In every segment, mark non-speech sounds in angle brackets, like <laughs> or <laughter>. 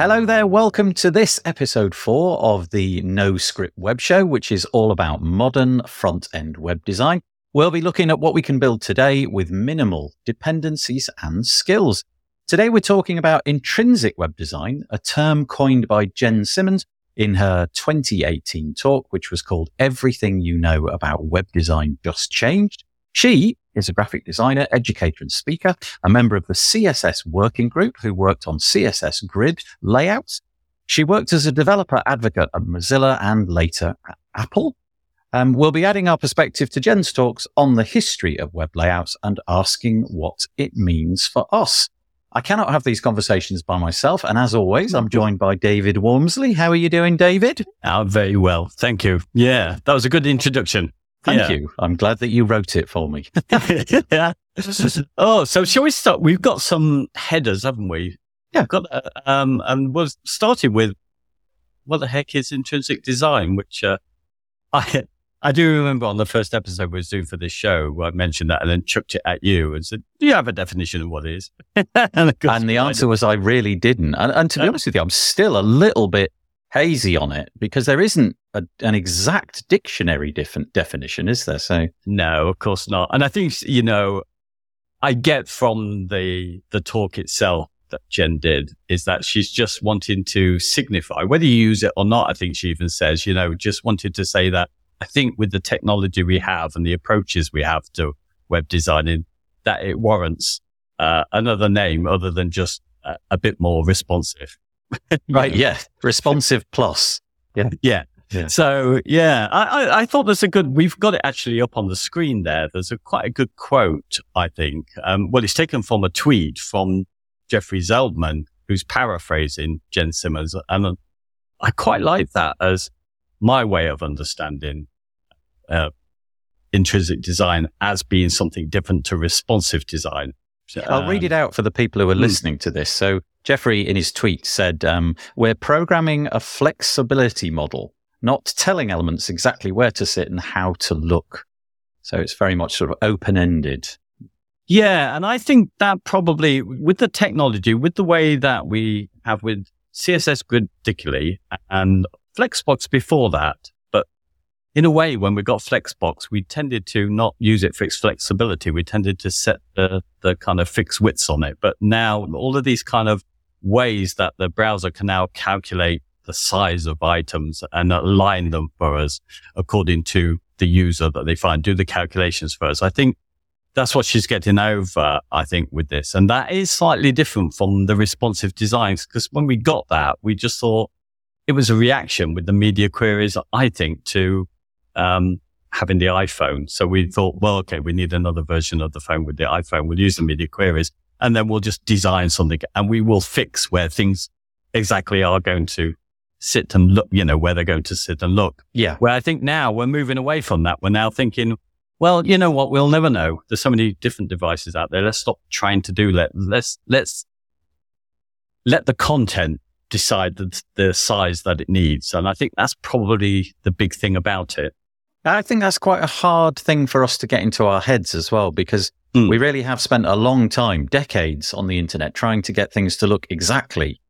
Hello there, welcome to this episode four of the No Script Web Show, which is all about modern front end web design. We'll be looking at what we can build today with minimal dependencies and skills. Today, we're talking about intrinsic web design, a term coined by Jen Simmons in her 2018 talk, which was called Everything You Know About Web Design Just Changed. She is a graphic designer, educator, and speaker, a member of the CSS working group who worked on CSS grid layouts. She worked as a developer advocate at Mozilla and later at Apple. Um, we'll be adding our perspective to Jen's talks on the history of web layouts and asking what it means for us. I cannot have these conversations by myself. And as always, I'm joined by David Waumsley. How are you doing, David? Oh, very well. Thank you. Yeah, that was a good introduction. Thank Yeah. you. I'm glad that you wrote it for me. yeah. <laughs> <laughs> Oh, so shall we start? We've got some headers, haven't we? Yeah. Got, uh, um, and was started with what the heck is intrinsic design, which, uh, <laughs> I, I do remember on the first episode we was doing for this show, I mentioned that and then chucked it at you and said, do you have a definition of what it is? and, and the answer was I really didn't. And, and to be Uh, honest with you, I'm still a little bit hazy on it because there isn't a, an exact dictionary definition, is there? So No, of course not. And I think, you know, I get from the, the talk itself that Jen did is that she's just wanting to signify whether you use it or not. I think she even says, you know, just wanted to say that I think with the technology we have and the approaches we have to web designing, that it warrants uh, another name other than just a, a bit more responsive. <laughs> right, yeah, responsive plus. Yeah. Yeah. So yeah, I, I, I thought there's a good. We've got it actually up on the screen there. There's a quite a good quote, I think. Um, well, it's taken from a tweet from Jeffrey Zeldman, who's paraphrasing Jen Simmons, and I quite like that as my way of understanding uh, intrinsic design as being something different to responsive design. I'll read it out for the people who are hmm. listening to this. So Jeffrey in his tweet said, um, we're programming a flexibility model, not telling elements exactly where to sit and how to look. So it's very much sort of open ended. Yeah, and I think that probably with the technology, with the way that we have with CSS Grid particularly, and Flexbox before that, but in a way, when we got Flexbox, we tended to not use it for its flexibility. We tended to set the, the kind of fixed widths on it. But now all of these kind of ways that the browser can now calculate the size of items and align them for us according to the user that they find, do the calculations for us. I think that's what she's getting over, I think, with this. And that is slightly different from the responsive designs because when we got that, we just thought it was a reaction with the media queries, I think, to um, having the iPhone. So we thought, well, okay, we need another version of the phone with the iPhone. We'll use the media queries and then we'll just design something and we will fix where things exactly are going to sit and look, you know, where they're going to sit and look. Yeah. Where I think now we're moving away from that. We're now thinking, well, you know what? We'll never know. There's so many different devices out there. Let's stop trying to do that. Let's, let's let the content decide the, the size that it needs. And I think that's probably the big thing about it. I think that's quite a hard thing for us to get into our heads as well, because Mm. we really have spent a long time, decades on the internet trying to get things to look exactly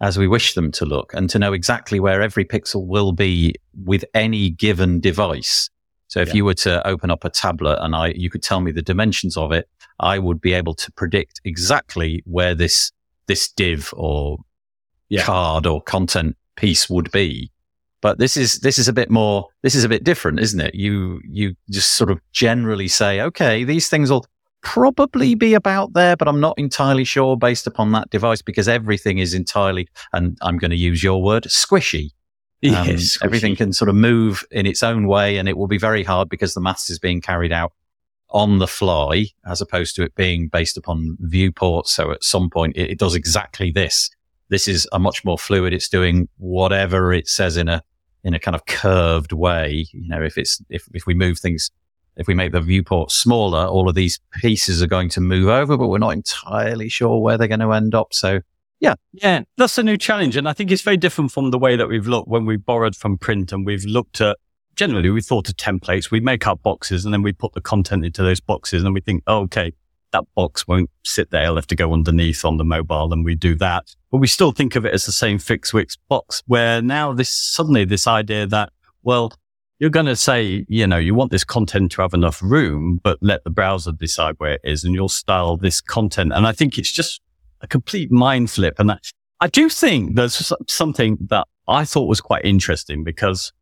as we wish them to look and to know exactly where every pixel will be with any given device. So if Yeah. you were to open up a tablet and I, you could tell me the dimensions of it, I would be able to predict exactly where this, this div or Yeah. card or content piece would be. But this is this is a bit more this is a bit different, isn't it? You you just sort of generally say, okay, these things will probably be about there, but I'm not entirely sure based upon that device because everything is entirely and I'm going to use your word, squishy. Um, Yes, everything can sort of move in its own way and it will be very hard because the maths is being carried out on the fly as opposed to it being based upon viewports. So at some point it, it does exactly this. This is a much more fluid. It's doing whatever it says in a, in a kind of curved way. You know, if it's, if, if we move things, if we make the viewport smaller, all of these pieces are going to move over, but we're not entirely sure where they're going to end up. So Yeah, Yeah, that's a new challenge. And I think it's very different from the way that we've looked when we borrowed from print and we've looked at, generally we thought of templates. We make up boxes and then we put the content into those boxes and we think, oh, okay, that box won't sit there. It'll have to go underneath on the mobile and we do that. But we still think of it as the same fixed width box where now this suddenly this idea that, well, you're going to say, you know, you want this content to have enough room, but let the browser decide where it is and you'll style this content. And I think it's just a complete mind flip. And I, I do think there's something that I thought was quite interesting because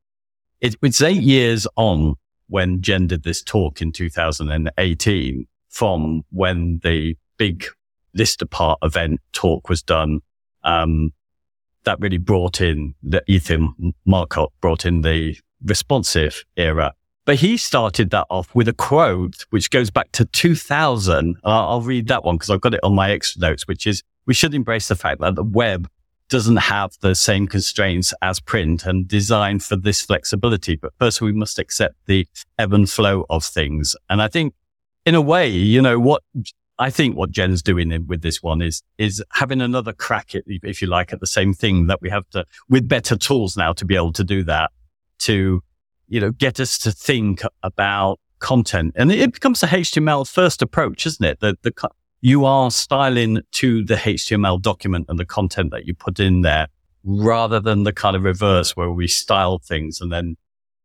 it, it's eight years on when Jen did this talk in 2018 from when the big list apart event talk was done. Um, that really brought in the Ethan Marcotte brought in the responsive era. But he started that off with a quote, which goes back to 2000. I'll, I'll read that one because I've got it on my extra notes, which is we should embrace the fact that the web doesn't have the same constraints as print and designed for this flexibility. But first, we must accept the ebb and flow of things. And I think in a way, you know, what I think what Jen's doing with this one is, is having another crack at, if you like, at the same thing that we have to, with better tools now to be able to do that, to, you know, get us to think about content. And it becomes a HTML first approach, isn't it? The, the, you are styling to the HTML document and the content that you put in there rather than the kind of reverse where we style things and then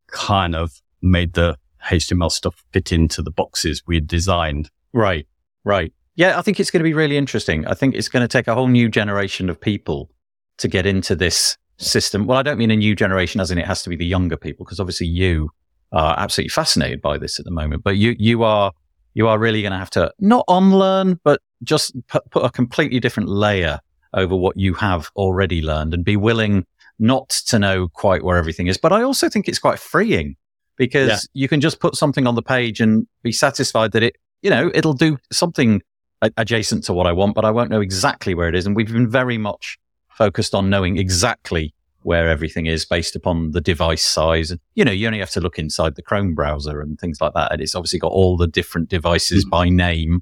kind of made the HTML stuff fit into the boxes we designed. Right, right. Yeah, I think it's going to be really interesting. I think it's going to take a whole new generation of people to get into this system. Well, I don't mean a new generation as in it has to be the younger people, because obviously you are absolutely fascinated by this at the moment, but you, you are you are really going to have to not unlearn, but just put, put a completely different layer over what you have already learned and be willing not to know quite where everything is. But I also think it's quite freeing because yeah. you can just put something on the page and be satisfied that it, you know, it'll do something adjacent to what I want, but I won't know exactly where it is. And we've been very much focused on knowing exactly where everything is based upon the device size. And, you know, you only have to look inside the Chrome browser and things like that. And it's obviously got all the different devices mm. by name.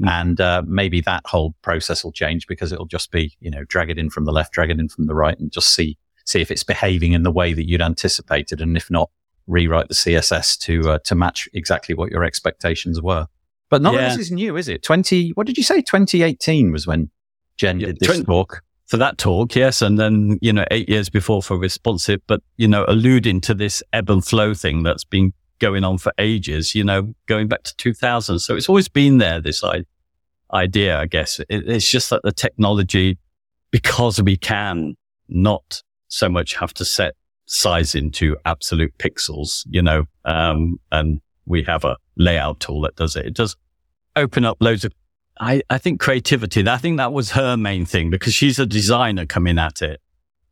Mm. And uh, maybe that whole process will change because it'll just be, you know, drag it in from the left, drag it in from the right and just see, see if it's behaving in the way that you'd anticipated. And if not, rewrite the CSS to, uh, to match exactly what your expectations were. But none yeah. of this is new, is it? 20, what did you say? 2018 was when Jen yeah, did this 20, talk for that talk, yes. And then, you know, eight years before for responsive, but, you know, alluding to this ebb and flow thing that's been going on for ages, you know, going back to 2000. So it's always been there, this idea, I guess. It, it's just that the technology, because we can not so much have to set size into absolute pixels, you know, um, and we have a layout tool that does it. It does open up loads of I, I think creativity, I think that was her main thing because she's a designer coming at it.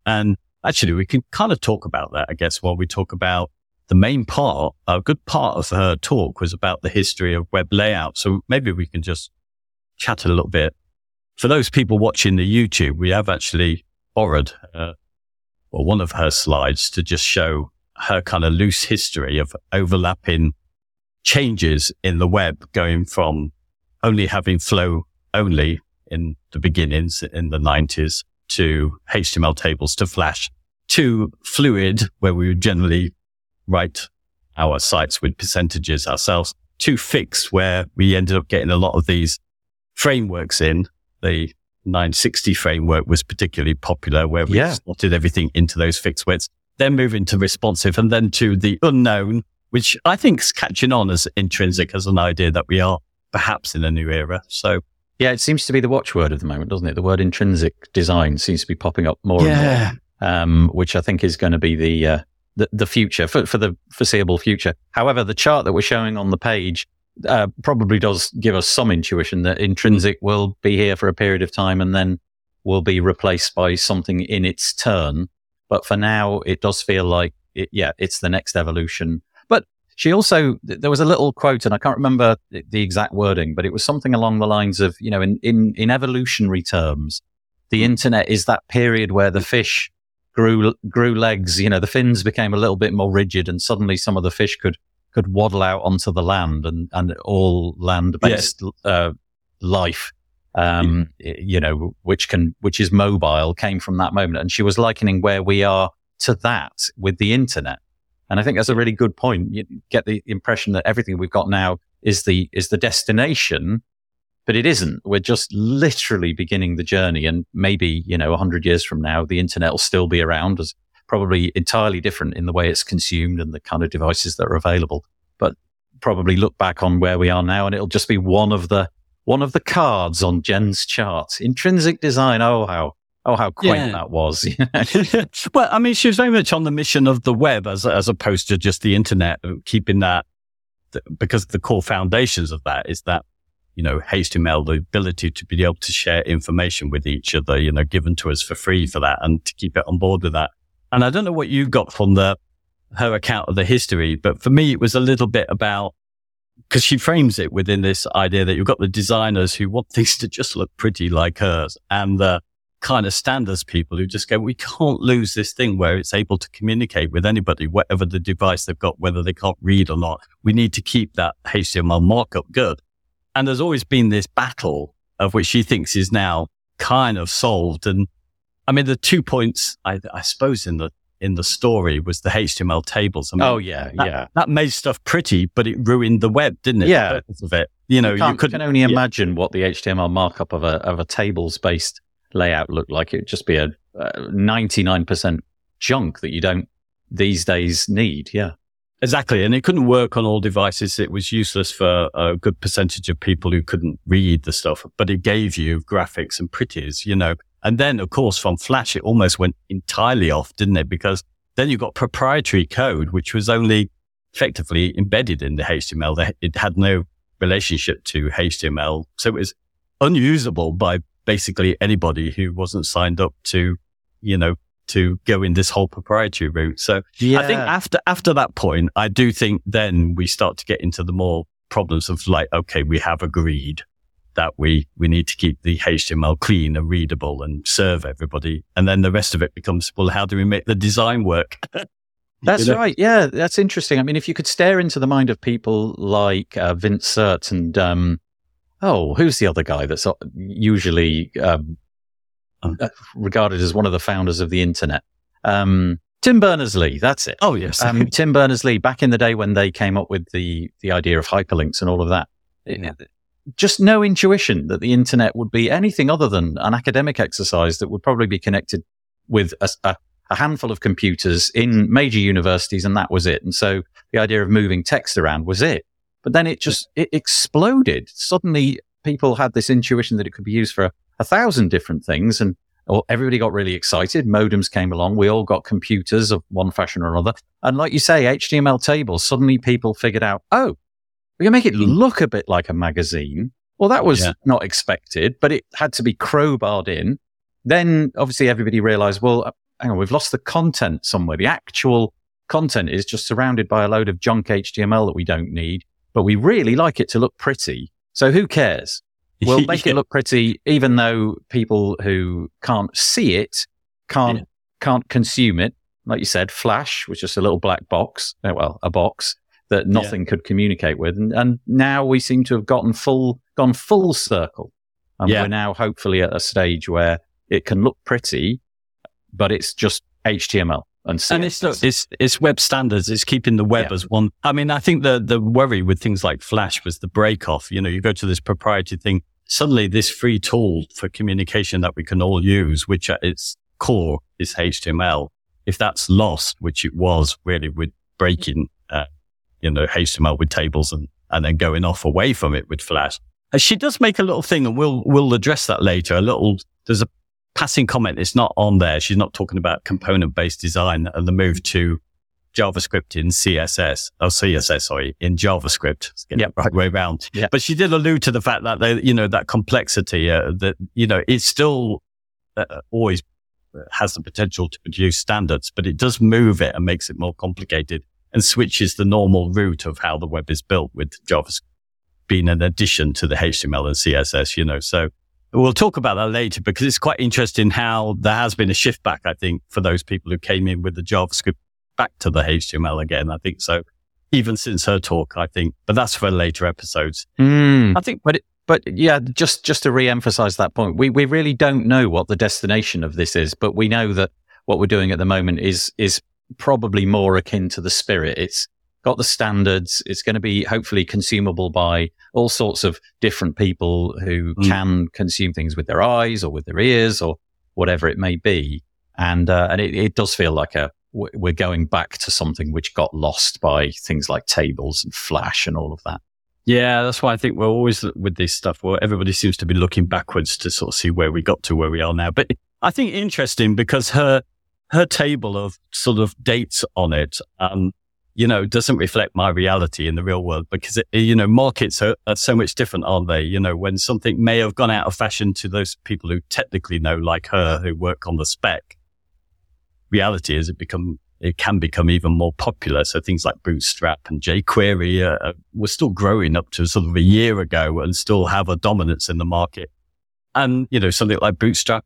And actually, we can kind of talk about that, I guess, while we talk about the main part, a good part of her talk was about the history of web layout. So maybe we can just chat a little bit. For those people watching the YouTube, we have actually borrowed uh, one of her slides to just show her kind of loose history of overlapping changes in the web going from only having flow only in the beginnings in the 90s to HTML tables to Flash to Fluid, where we would generally write our sites with percentages ourselves, to Fix, where we ended up getting a lot of these frameworks in. The 960 framework was particularly popular, where we yeah. slotted everything into those fixed widths. Then moving to responsive and then to the unknown, which I think is catching on as intrinsic as an idea that we are perhaps in a new era. So yeah, it seems to be the watchword of the moment, doesn't it? The word intrinsic design seems to be popping up more yeah. and more, um, which I think is going to be the, uh, the, the future for, for the foreseeable future. However, the chart that we're showing on the page uh, probably does give us some intuition that intrinsic will be here for a period of time and then will be replaced by something in its turn. But for now, it does feel like, it, yeah, it's the next evolution she also, there was a little quote, and I can't remember the exact wording, but it was something along the lines of, you know, in, in, in evolutionary terms, the internet is that period where the fish grew, grew legs, you know, the fins became a little bit more rigid and suddenly some of the fish could, could waddle out onto the land and, and all land based, uh, life um, you know, which can, which is mobile came from that moment. And she was likening where we are to that with the internet. And I think that's a really good point. You get the impression that everything we've got now is the is the destination, but it isn't. We're just literally beginning the journey. And maybe, you know, 100 years from now, the internet will still be around as probably entirely different in the way it's consumed and the kind of devices that are available. But probably look back on where we are now and it'll just be one of the one of the cards on Jen's chart. Intrinsic design. Oh how oh how quaint yeah. that was. <laughs> well, I mean, she was very much on the mission of the web as as opposed to just the internet, uh, keeping that because the core foundations of that is that you know HTML, the ability to be able to share information with each other, you know, given to us for free for that, and to keep it on board with that. And I don't know what you got from the her account of the history, but for me, it was a little bit about because she frames it within this idea that you've got the designers who want <laughs> things to just look pretty like hers and the kind of standards people who just go, we can't lose this thing where it's able to communicate with anybody, whatever the device they've got, whether they can't read or not. We need to keep that HTML markup good. And there's always been this battle of which she thinks is now kind of solved. And I mean, the two points I, I suppose in the in the story was the HTML tables. I mean, oh yeah, that, yeah. That made stuff pretty, but it ruined the web, didn't it? Yeah, of it. You know, you, you, you can only imagine yeah. what the HTML markup of a of a tables based layout looked like. It would just be a ninety nine percent junk that you don't these days need. Yeah. Exactly. And it couldn't work on all devices. It was useless for a good percentage of people who couldn't read the stuff, but it gave you graphics and pretties, you know. And then, of course, from Flash, it almost went entirely off, didn't it? Because then you got proprietary code, which was only effectively embedded in the HTML. It had no relationship to HTML. So it was unusable by basically anybody who wasn't signed up to, you know, to go in this whole proprietary route. So yeah. I think after, after that point, I do think then we start to get into the more problems of like, okay, we have agreed that we, we need to keep the HTML clean and readable and serve everybody. And then the rest of it becomes, well, how do we make the design work? <laughs> That's you know? right. Yeah, that's interesting. I mean, if you could stare into the mind of people like uh, Vint Cerf and, um, oh, who's the other guy that's usually um, um, uh, regarded as one of the founders of the internet? Um, Tim Berners Lee, that's it. Oh yes, um, <laughs> Tim Berners Lee. Back in the day when they came up with the the idea of hyperlinks and all of that, yeah just no intuition that the internet would be anything other than an academic exercise that would probably be connected with a, a, a, handful of computers in major universities, and that was it. And so the idea of moving text around was it. But then it just it exploded. Suddenly, people had this intuition that it could be used for a, a thousand different things, and or everybody got really excited. Modems came along. We all got computers of one fashion or another. And like you say, HTML tables, suddenly people figured out, oh, we can make it look a bit like a magazine. Well, that was yeah. not expected, but it had to be crowbarred in. Then obviously everybody realized, well, uh, hang on, we've lost the content somewhere. The actual content is just surrounded by a load of junk HTML that we don't need, but we really like it to look pretty. So who cares? <laughs> We'll make yeah. it look pretty, even though people who can't see it can't, yeah. can't consume it. Like you said, Flash was just a little black box. Uh, well, a box that nothing yeah. could communicate with. And, and, now we seem to have gotten full, gone full circle. And we're now hopefully at a stage where it can look pretty, but it's just HTML. And, and it's, it's, it's web standards. It's keeping the web yeah. as one. I mean, I think the, the worry with things like Flash was the break off. You know, you go to this proprietary thing. Suddenly this free tool for communication that we can all use, which at its core is HTML. If that's lost, which it was really with breaking uh, you know, HTML with tables and, and then going off away from it with Flash. And she does make a little thing and we'll, we'll address that later. A little, there's a passing comment. It's not on there. She's not talking about component based design and the move to JavaScript in CSS, or CSS, sorry, in JavaScript. Yeah, right way around. Yep. But she did allude to the fact that they, you know, that complexity, uh, that, you know, it's still uh, always has the potential to produce standards, but it does move it and makes it more complicated and switches the normal route of how the web is built with JavaScript being an addition to the HTML and CSS, you know. So we'll talk about that later because it's quite interesting how there has been a shift back, I think, for those people who came in with the JavaScript back to the HTML again. I think so. Even since her talk, I think, but that's for later episodes. Mm, I think, but it, but yeah, just just to re-emphasize that point, we we really don't know what the destination of this is, but we know that what we're doing at the moment is is probably more akin to the spirit. It's got the standards. It's going to be hopefully consumable by all sorts of different people who mm. can consume things with their eyes or with their ears or whatever it may be. And, uh, and it, it does feel like a, we're going back to something which got lost by things like tables and flash and all of that. Yeah, that's why I think we're always with this stuff where everybody seems to be looking backwards to sort of see where we got to where we are now. But I think interesting because her her table of sort of dates on it, um, you know, doesn't reflect my reality in the real world because, it, you know, markets are, are, so much different, aren't they? You know, when something may have gone out of fashion to those people who technically know, like her, who work on the spec, reality is it become it can become even more popular. So things like Bootstrap and jQuery uh, were still growing up to sort of a year ago and still have a dominance in the market. And, you know, something like Bootstrap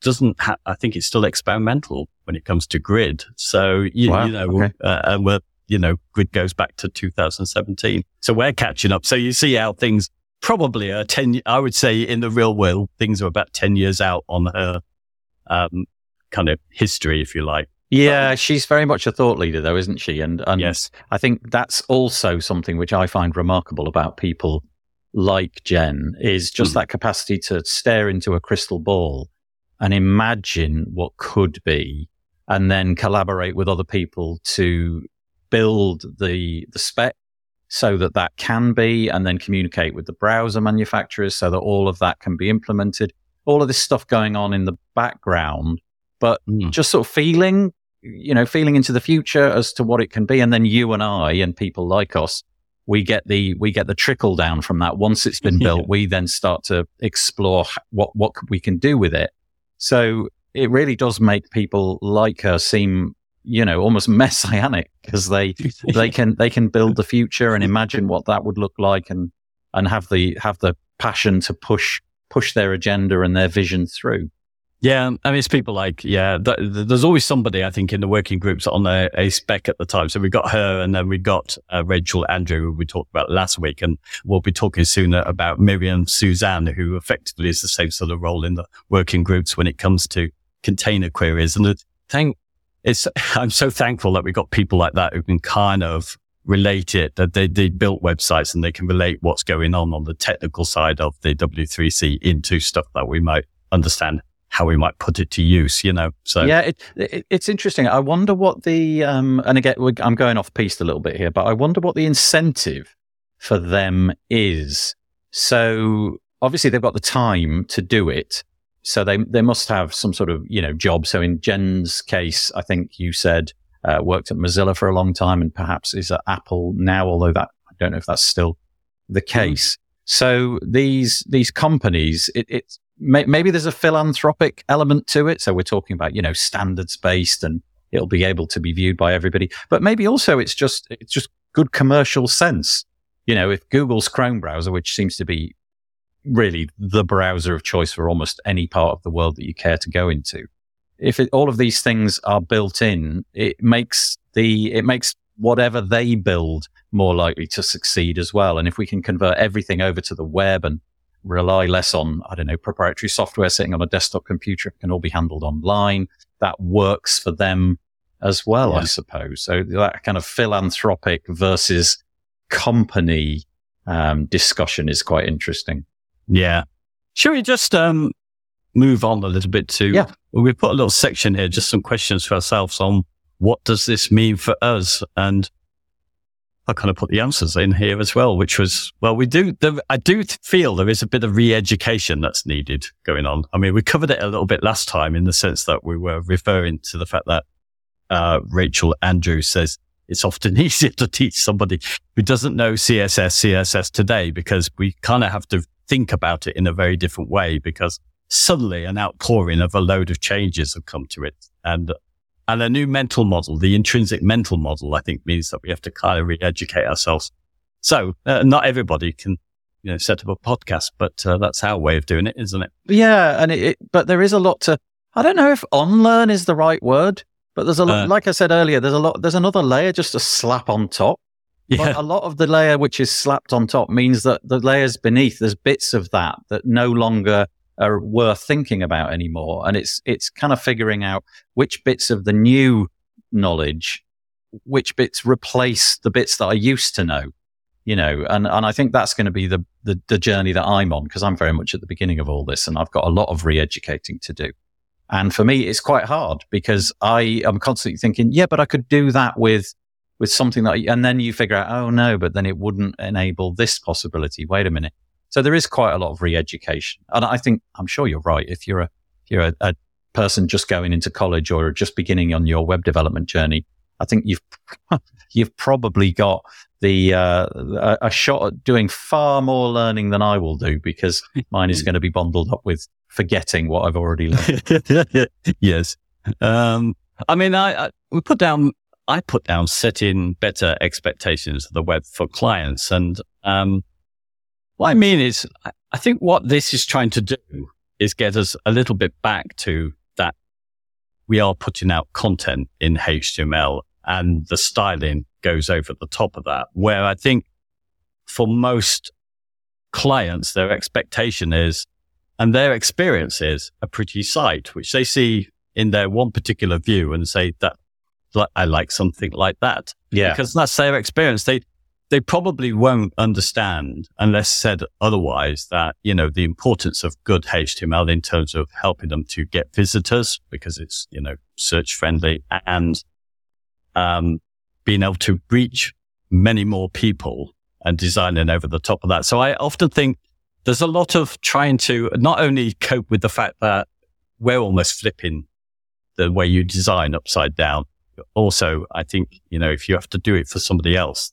doesn't ha- I think it's still experimental when it comes to grid. So, you, wow. you know, okay. uh, and we're, you know, grid goes back to 2017. So we're catching up. So you see how things probably are 10, I would say in the real world, things are about 10 years out on her, um, kind of history, if you like. Yeah, she's very much a thought leader, though, isn't she? And, and yes. I think that's also something which I find remarkable about people like Jen is just mm. that capacity to stare into a crystal ball and imagine what could be, and then collaborate with other people to build the the spec so that that can be, and then communicate with the browser manufacturers so that all of that can be implemented. All of this stuff going on in the background but mm. just sort of feeling, you know, feeling into the future as to what it can be. And then you and I and people like us, we get the, we get the trickle down from that. Once it's been <laughs> built, yeah. we then start to explore what, what we can do with it. So it really does make people like her seem, you know, almost <laughs> messianic because they, they can, they can build the future and imagine what that would look like and, and have the, have the passion to push, push their agenda and their vision through. Yeah, I mean, it's people like, yeah, th- th- there's always somebody, I think, in the working groups on a, a, spec at the time. So we got her and then we got uh, Rachel Andrew, who we talked about last week. And we'll be talking sooner about Miriam Suzanne, who effectively is the same sort of role in the working groups when it comes to container queries. And the thing is, <laughs> I'm so thankful that we've got people like that who can kind of relate it, that they, they built websites and they can relate what's going on on the technical side of the W3C into stuff that we might understand how we might put it to use, you know. So yeah, it, it, it's interesting. I wonder what the um, and again, I'm going off piste a little bit here, but I wonder what the incentive for them is. So obviously they've got the time to do it, so they they must have some sort of you know job. So in Jen's case, I think you said uh, worked at Mozilla for a long time and perhaps is at Apple now, although that I don't know if that's still the hmm. case. Mm. So these these companies, it, it's may, maybe there's a philanthropic element to it. So we're talking about, you know, standards based and it'll be able to be viewed by everybody. But maybe also it's just, it's just good commercial sense. You know, if Google's Chrome browser, which seems to be really the browser of choice for almost any part of the world that you care to go into, if it, all of these things are built in, it makes the, it makes whatever they build more likely to succeed as well. And if we can convert everything over to the web and rely less on, I don't know, proprietary software sitting on a desktop computer. It can all be handled online. That works for them as well, yeah. I suppose. So that kind of philanthropic versus company um, discussion is quite interesting. Yeah. Should we just um, move on a little bit to? Yeah. we put a little section here, just some questions for ourselves on what does this mean for us, and I kind of put the answers in here as well, which was, well, we do, there, I do feel there is a bit of re-education that's needed going on. I mean, we covered it a little bit last time in the sense that we were referring to the fact that, uh, Rachel Andrews says it's often <laughs> easier to teach somebody who doesn't know CSS, CSS today because we kind of have to think about it in a very different way because suddenly an outpouring of a load of changes have come to it. And and a new mental model, the intrinsic mental model, I think means that we have to kind of re-educate ourselves. So uh, not everybody can, you know, set up a podcast, but uh, that's our way of doing it, isn't it? Yeah. And it, it, but there is a lot to, I don't know if unlearn is the right word, but there's a lot, uh, like I said earlier, there's a lot, there's another layer just to slap on top. Yeah. But a lot of the layer which is slapped on top means that the layers beneath, there's bits of that that no longer are worth thinking about anymore. And it's, it's kind of figuring out which bits of the new knowledge which bits replace the bits that I used to know, you know, and, and I think that's going to be the, the, the journey that I'm on because I'm very much at the beginning of all this and I've got a lot of re-educating to do. And for me, it's quite hard because I am constantly thinking, yeah, but I could do that with, with something that, and then you figure out, oh no, but then it wouldn't enable this possibility. Wait a minute. So there is quite a lot of re-education. And I think, I'm sure you're right. If you're a, if you're a, a person just going into college or just beginning on your web development journey, I think you've, <laughs> you've probably got the, uh, a, a shot at doing far more learning than I will do because mine is <laughs> going to be bundled up with forgetting what I've already learned. <laughs> yes. Um, I mean, I, I, we put down, I put down setting better expectations of the web for clients. And, um, what I mean is, I, I think what this is trying to do is get us a little bit back to that we are putting out content in HTML and the styling goes over the top of that. Where I think for most clients, their expectation is and their experience is a pretty site, which they see in their one particular view and say that I like something like that. Yeah. Because that's their experience. They, they probably won't understand unless said otherwise that, you know, the importance of good HTML in terms of helping them to get visitors because it's, you know, search friendly and, um, being able to reach many more people and designing over the top of that. So I often think there's a lot of trying to not only cope with the fact that we're almost flipping the way you design upside down. Also, I think, you know, if you have to do it for somebody else,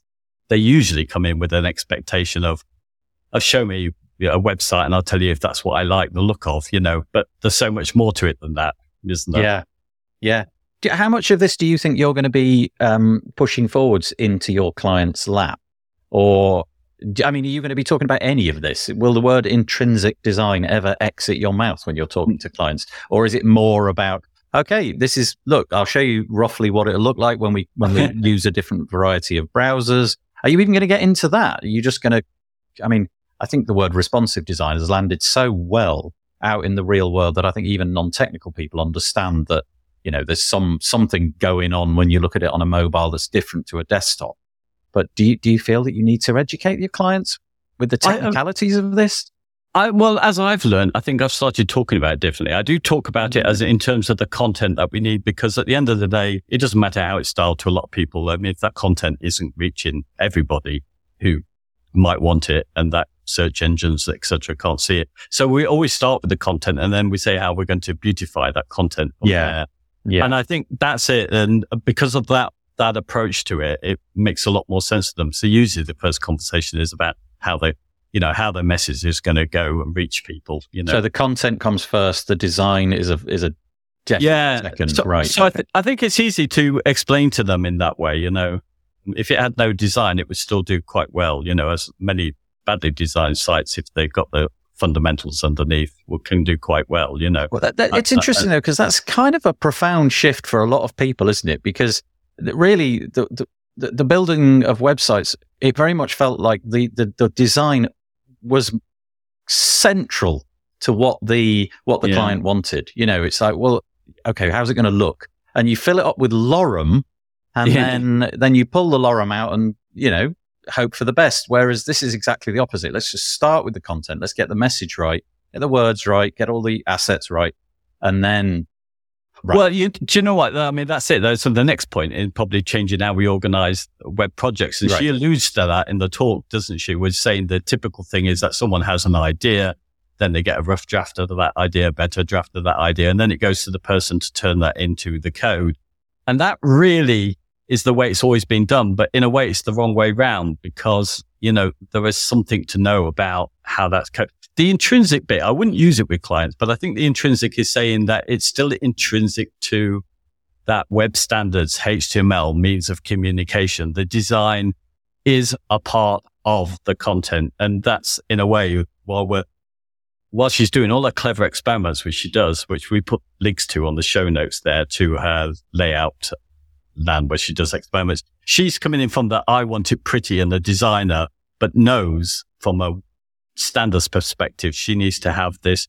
they usually come in with an expectation of, of oh, show me a website and I'll tell you if that's what I like the look of, you know, but there's so much more to it than that, isn't there? Yeah. Yeah. How much of this do you think you're going to be um, pushing forwards into your client's lap? Or I mean, are you going to be talking about any of this? Will the word intrinsic design ever exit your mouth when you're talking to clients? Or is it more about, okay, this is, look, I'll show you roughly what it'll look like when we, when we <laughs> use a different variety of browsers. Are you even going to get into that? Are you just going to, I mean, I think the word responsive design has landed so well out in the real world that I think even non-technical people understand that, you know, there's some, something going on when you look at it on a mobile that's different to a desktop. But do you, do you feel that you need to educate your clients with the technicalities I, um, of this? I, well, as I've learned, I think I've started talking about it differently. I do talk about it mm. as in terms of the content that we need, because at the end of the day, it doesn't matter how it's styled to a lot of people. I mean, if that content isn't reaching everybody who might want it and that search engines, etc., can't see it. So we always start with the content and then we say how we're going to beautify that content. Yeah. There. Yeah. And I think that's it. And because of that that approach to it, it makes a lot more sense to them. So usually the first conversation is about how they, you know, how the message is going to go and reach people. You know, so the content comes first. The design is a is a yeah second, so, right? So I, th- I think it's easy to explain to them in that way. You know, if it had no design, it would still do quite well. You know, as many badly designed sites, if they've got the fundamentals underneath can do quite well, you know. Well, that, that, it's interesting I, though, because that's kind of a profound shift for a lot of people, isn't it? Because really the, the, the building of websites, it very much felt like the, the, the design was central to what the what the yeah. client wanted. You know, it's like, well, okay, how's it going to look? And you fill it up with lorem, and yeah. then then you pull the lorem out, and you know, hope for the best. Whereas this is exactly the opposite. Let's just start with the content. Let's get the message right, get the words right, get all the assets right, and then Right. Well, you, do you know what? I mean, that's it. So the next point in probably changing how we organize web projects. And right. she alludes to that in the talk, doesn't she? Was saying the typical thing is that someone has an idea, then they get a rough draft of that idea, better draft of that idea, and then it goes to the person to turn that into the code. And that really is the way it's always been done. But in a way, it's the wrong way round because, you know, there is something to know about how that's coded the intrinsic bit, I wouldn't use it with clients, but I think the intrinsic is saying that it's still intrinsic to that web standards, HTML means of communication. The design is a part of the content. And that's in a way, while we're, while she's doing all her clever experiments, which she does, which we put links to on the show notes there to her layout land where she does experiments. She's coming in from the I want it pretty and the designer, but knows from a standards perspective, she needs to have this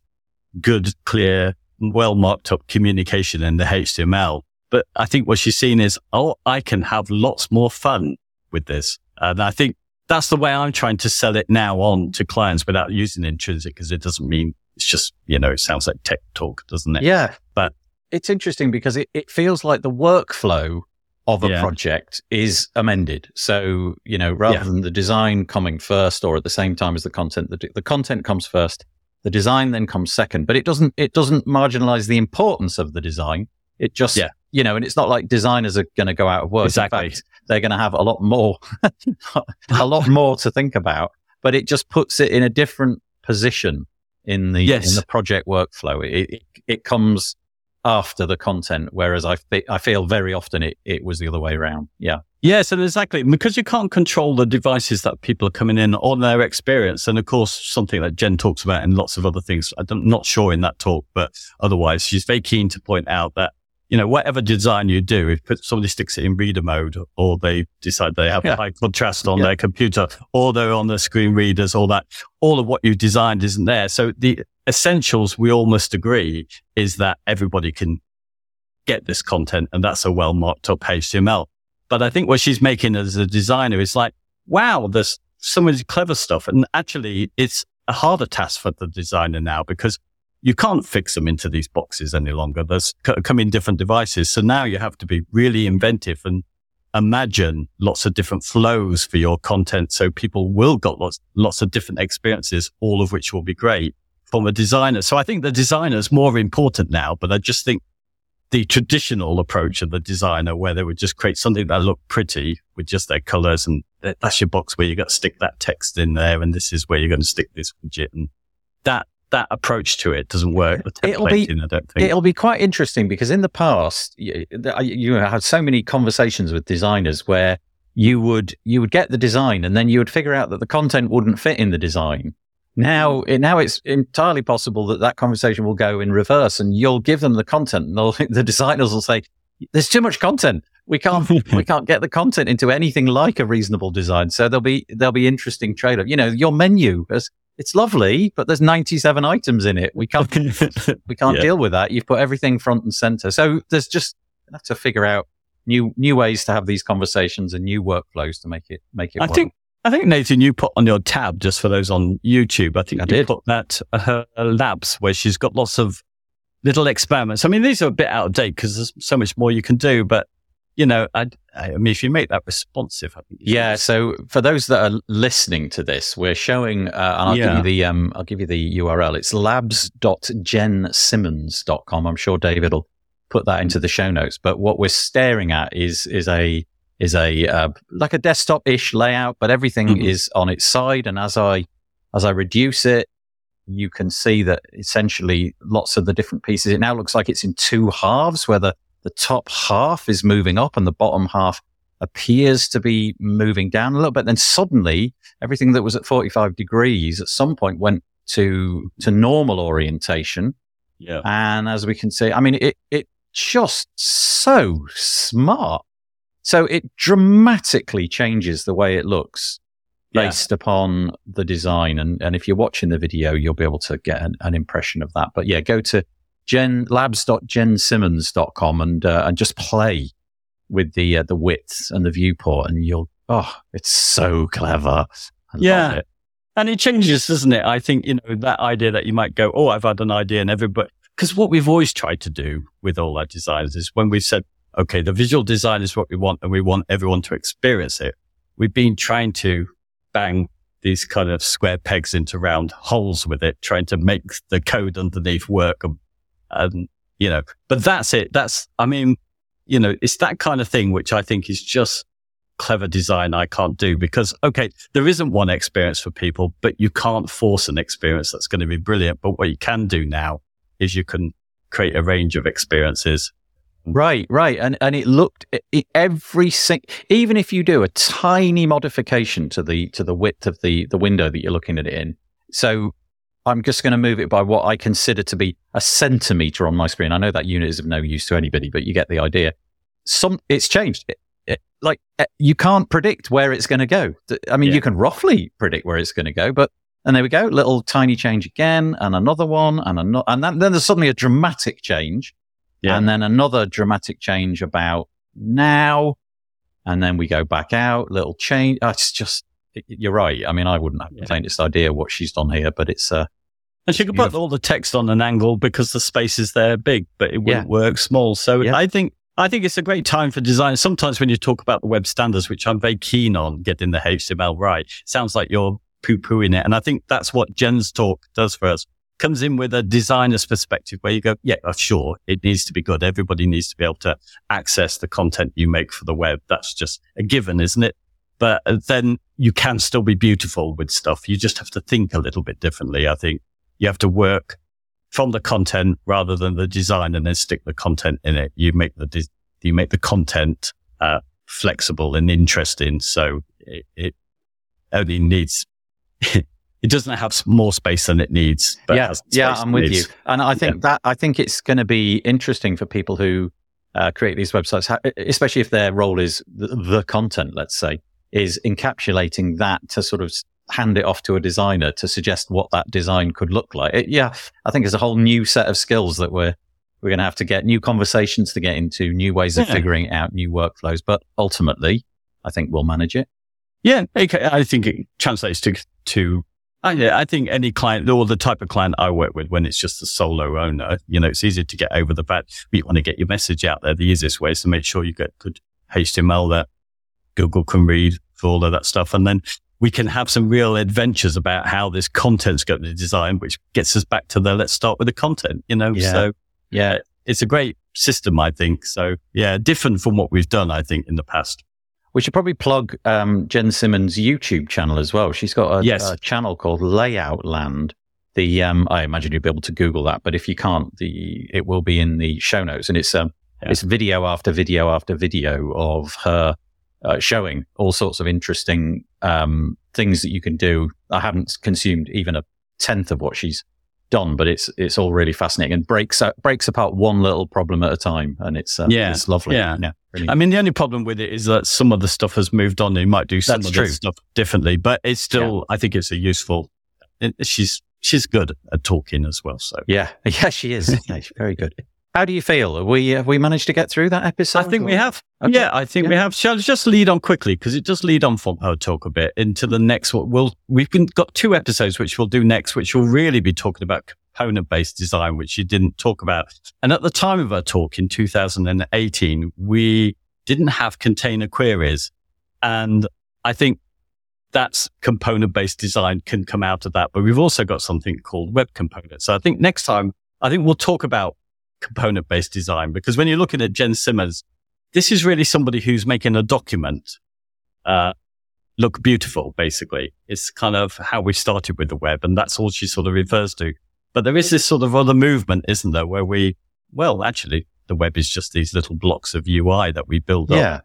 good, clear, well marked up communication in the HTML. But I think what she's seen is, oh, I can have lots more fun with this. And I think that's the way I'm trying to sell it now on to clients without using intrinsic because it doesn't mean it's just, you know, it sounds like tech talk, doesn't it? Yeah. But it's interesting because it, it feels like the workflow of a Yeah. project is amended. So, you know, rather Yeah. than the design coming first or at the same time as the content, the, the content comes first, the design then comes second, but it doesn't, it doesn't marginalize the importance of the design. It just, Yeah. you know, and it's not like designers are going to go out of work. Exactly. In fact, they're going to have a lot more, <laughs> a lot more to think about, but it just puts it in a different position in the, Yes. in the project workflow. It, it, it comes after the content, whereas I, I feel very often it, it was the other way around. Yeah. Yes, and exactly because you can't control the devices that people are coming in on their experience, and of course something that Jen talks about and lots of other things. I'm not sure in that talk, but otherwise she's very keen to point out that you know whatever design you do, if somebody sticks it in reader mode, or they decide they have Yeah. high contrast on Yeah. their computer, or they're on the screen readers, all that, all of what you designed isn't there. So the essentials we all must agree is that everybody can get this content, and that's a well marked up HTML. But I think what she's making as a designer is like, wow, there's so much clever stuff. And actually, it's a harder task for the designer now because you can't fix them into these boxes any longer. There's come in different devices. So now you have to be really inventive and imagine lots of different flows for your content. So people will got lots, lots of different experiences, all of which will be great from a designer. So I think the designer is more important now, but I just think the traditional approach of the designer where they would just create something that looked pretty with just their colors and that's your box where you got to stick that text in there and this is where you're going to stick this widget and that that approach to it doesn't work. It'll be- I don't think. It'll be quite interesting because in the past, you, you had so many conversations with designers where you would you would get the design and then you would figure out that the content wouldn't fit in the design. Now, mm. it, now it's entirely possible that that conversation will go in reverse, and you'll give them the content, and <laughs> the designers will say, "There's too much content. We can't <laughs> we can't get the content into anything like a reasonable design." So there'll be there'll be interesting trade off. You know, your menu is it's lovely, but there's 97 items in it. We can't <laughs> we can't Yeah. deal with that. You've put everything front and center. So there's just have to figure out new new ways to have these conversations and new workflows to make it make it. I work. think I think Nathan, you put on your tab just for those on YouTube. I think I you did. put that uh, her labs where she's got lots of little experiments. I mean, these are a bit out of date because there's so much more you can do. But you know, I, I mean, if you make that responsive, I think you Yeah. So for those that are listening to this, we're showing, uh, and I'll give Yeah. you the um, I'll give you the URL. It's labs.jensimmons.com. I'm sure David will put that into the show notes. But what we're staring at is is a is a uh, like a desktop ish layout, but everything Mhm. is on its side. And as I as I reduce it, you can see that essentially lots of the different pieces. It now looks like it's in two halves, where the the top half is moving up and the bottom half appears to be moving down a little bit. Then suddenly everything that was at 45 degrees at some point went to, to normal orientation. yeah. And as we can see, I mean, it, it just so smart. So it dramatically changes the way it looks Yeah. based upon the design. And, and if you're watching the video, you'll be able to get an, an impression of that. But yeah, go to gen labs.jensimmons.com and, uh, and just play with the, uh, the width and the viewport and you'll, oh, it's so clever. I love Yeah. it. And it changes, doesn't it? I think, you know, that idea that you might go, Oh, I've had an idea and everybody, because what we've always tried to do with all our designs is when we've said, okay, the visual design is what we want and we want everyone to experience it. We've been trying to bang these kind of square pegs into round holes with it, trying to make the code underneath work. And, and, you know, but that's it. That's, I mean, you know, it's that kind of thing, which I think is just clever design I can't do because, okay, there isn't one experience for people, but you can't force an experience that's going to be brilliant. But what you can do now is you can create a range of experiences. Right, right, and and it looked it, every sing, even if you do a tiny modification to the to the width of the the window that you're looking at it in. So I'm just going to move it by what I consider to be a centimeter on my screen. I know that unit is of no use to anybody, but you get the idea. Some it's changed. It, it, like eh, you can't predict where it's going to go. I mean, Yeah. you can roughly predict where it's going to go, but and there we go, little tiny change again, and another one, and another, and then, then there's suddenly a dramatic change Yeah. And then another dramatic change about now. And then we go back out, little change. Oh, it's just, you're right. I mean, I wouldn't have the faintest idea what she's done here, but it's, uh, And she could put all the text on an angle because the space is there big, but it wouldn't Yeah. work small. So Yeah. I think I think it's a great time for design. Sometimes when you talk about the web standards, which I'm very keen on getting the HTML right, sounds like you're poo pooing it. And I think that's what Jen's talk does for us. Comes in with a designer's perspective where you go, yeah, uh, sure, it needs to be good. Everybody needs to be able to access the content you make for the web. That's just a given, isn't it? But uh, then you can still be beautiful with stuff. You just have to think a little bit differently. I think you have to work from the content rather than the design and then stick the content in it. You make the, des- you make the content, uh, flexible and interesting. So it, it only needs, <laughs> it doesn't have more space than it needs. Yeah, yeah, I'm with needs. you. And I think that, I think it's going to be interesting for people who uh, create these websites, especially if their role is the, the content, let's say, is encapsulating that to sort of hand it off to a designer to suggest what that design could look like. It, yeah, I think it's a whole new set of skills that we're, we're going to have to get new conversations to get into, new ways of Yeah. figuring out new workflows. But ultimately, I think we'll manage it. Yeah. I think it translates to to. Uh, I, I think any client or the type of client I work with, when it's just a solo owner, you know, it's easy to get over the fact you want to get your message out there. The easiest way is to make sure you get good HTML that Google can read for all of that stuff, and then we can have some real adventures about how this content's going to be designed, which gets us back to the let's start with the content. You know, Yeah. so Yeah. it's a great system, I think. So yeah, different from what we've done, I think, in the past. We should probably plug um, Jen Simmons' YouTube channel as well. She's got a, Yes. a channel called Layout Land. The um, I imagine you'll be able to Google that, but if you can't, the it will be in the show notes, and it's um, Yeah. it's video after video after video of her uh, showing all sorts of interesting um, things that you can do. I haven't consumed even a tenth of what she's done, but it's it's all really fascinating and breaks out, breaks apart one little problem at a time, and it's uh, Yeah. it's lovely. Yeah. really. I mean, the only problem with it is that some of the stuff has moved on. They might do some That's of true. the stuff differently, but it's still, I think it's a useful, it, she's, she's good at talking as well. So Yeah, <laughs> yeah, she is. <laughs> Yeah, she's very good. How do you feel? Have we have we managed to get through that episode? I think we have. Okay. Yeah, I think we have. Shall I just lead on quickly because it does lead on from her talk a bit into the next one. We'll we've been, got two episodes which we'll do next, which will really be talking about component based design, which she didn't talk about. And at the time of her talk in 2018, we didn't have container queries, and I think that's component based design can come out of that. But we've also got something called web components. So I think next time, I think we'll talk about component based design because when you're looking at Jen Simmons, this is really somebody who's making a document uh, look beautiful, basically. It's kind of how we started with the web, and that's all she sort of refers to. But there is this sort of other movement, isn't there, where we, well, actually, the web is just these little blocks of UI that we build up. Yeah,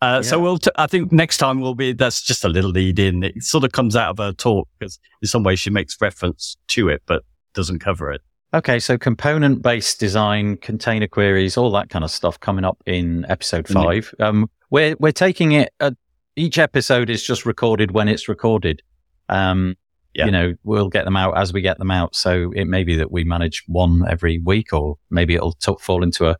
Uh, So Yeah. we'll, t- I think next time we'll be, that's just a little lead in. It sort of comes out of her talk because in some ways she makes reference to it, but doesn't cover it. Okay, so component based design, container queries, all that kind of stuff coming up in episode five. Um, we're we're taking it. Uh, each episode is just recorded when it's recorded. Um, Yeah. you know, we'll get them out as we get them out. So it may be that we manage one every week, or maybe it'll t- fall into a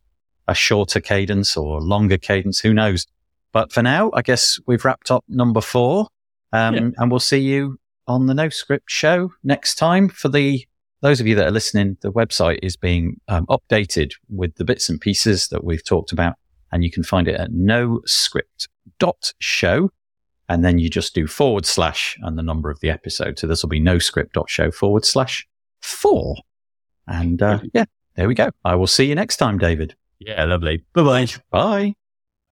a shorter cadence or longer cadence. Who knows? But for now, I guess we've wrapped up number four, um, Yeah. and we'll see you on the No Script show next time for the those of you that are listening, the website is being um, updated with the bits and pieces that we've talked about, and you can find it at noscript.show. And then you just do forward slash and the number of the episode. So this will be noscript.show forward slash four. And uh, yeah, there we go. I will see you next time, David. Yeah, lovely. Bye bye. Bye.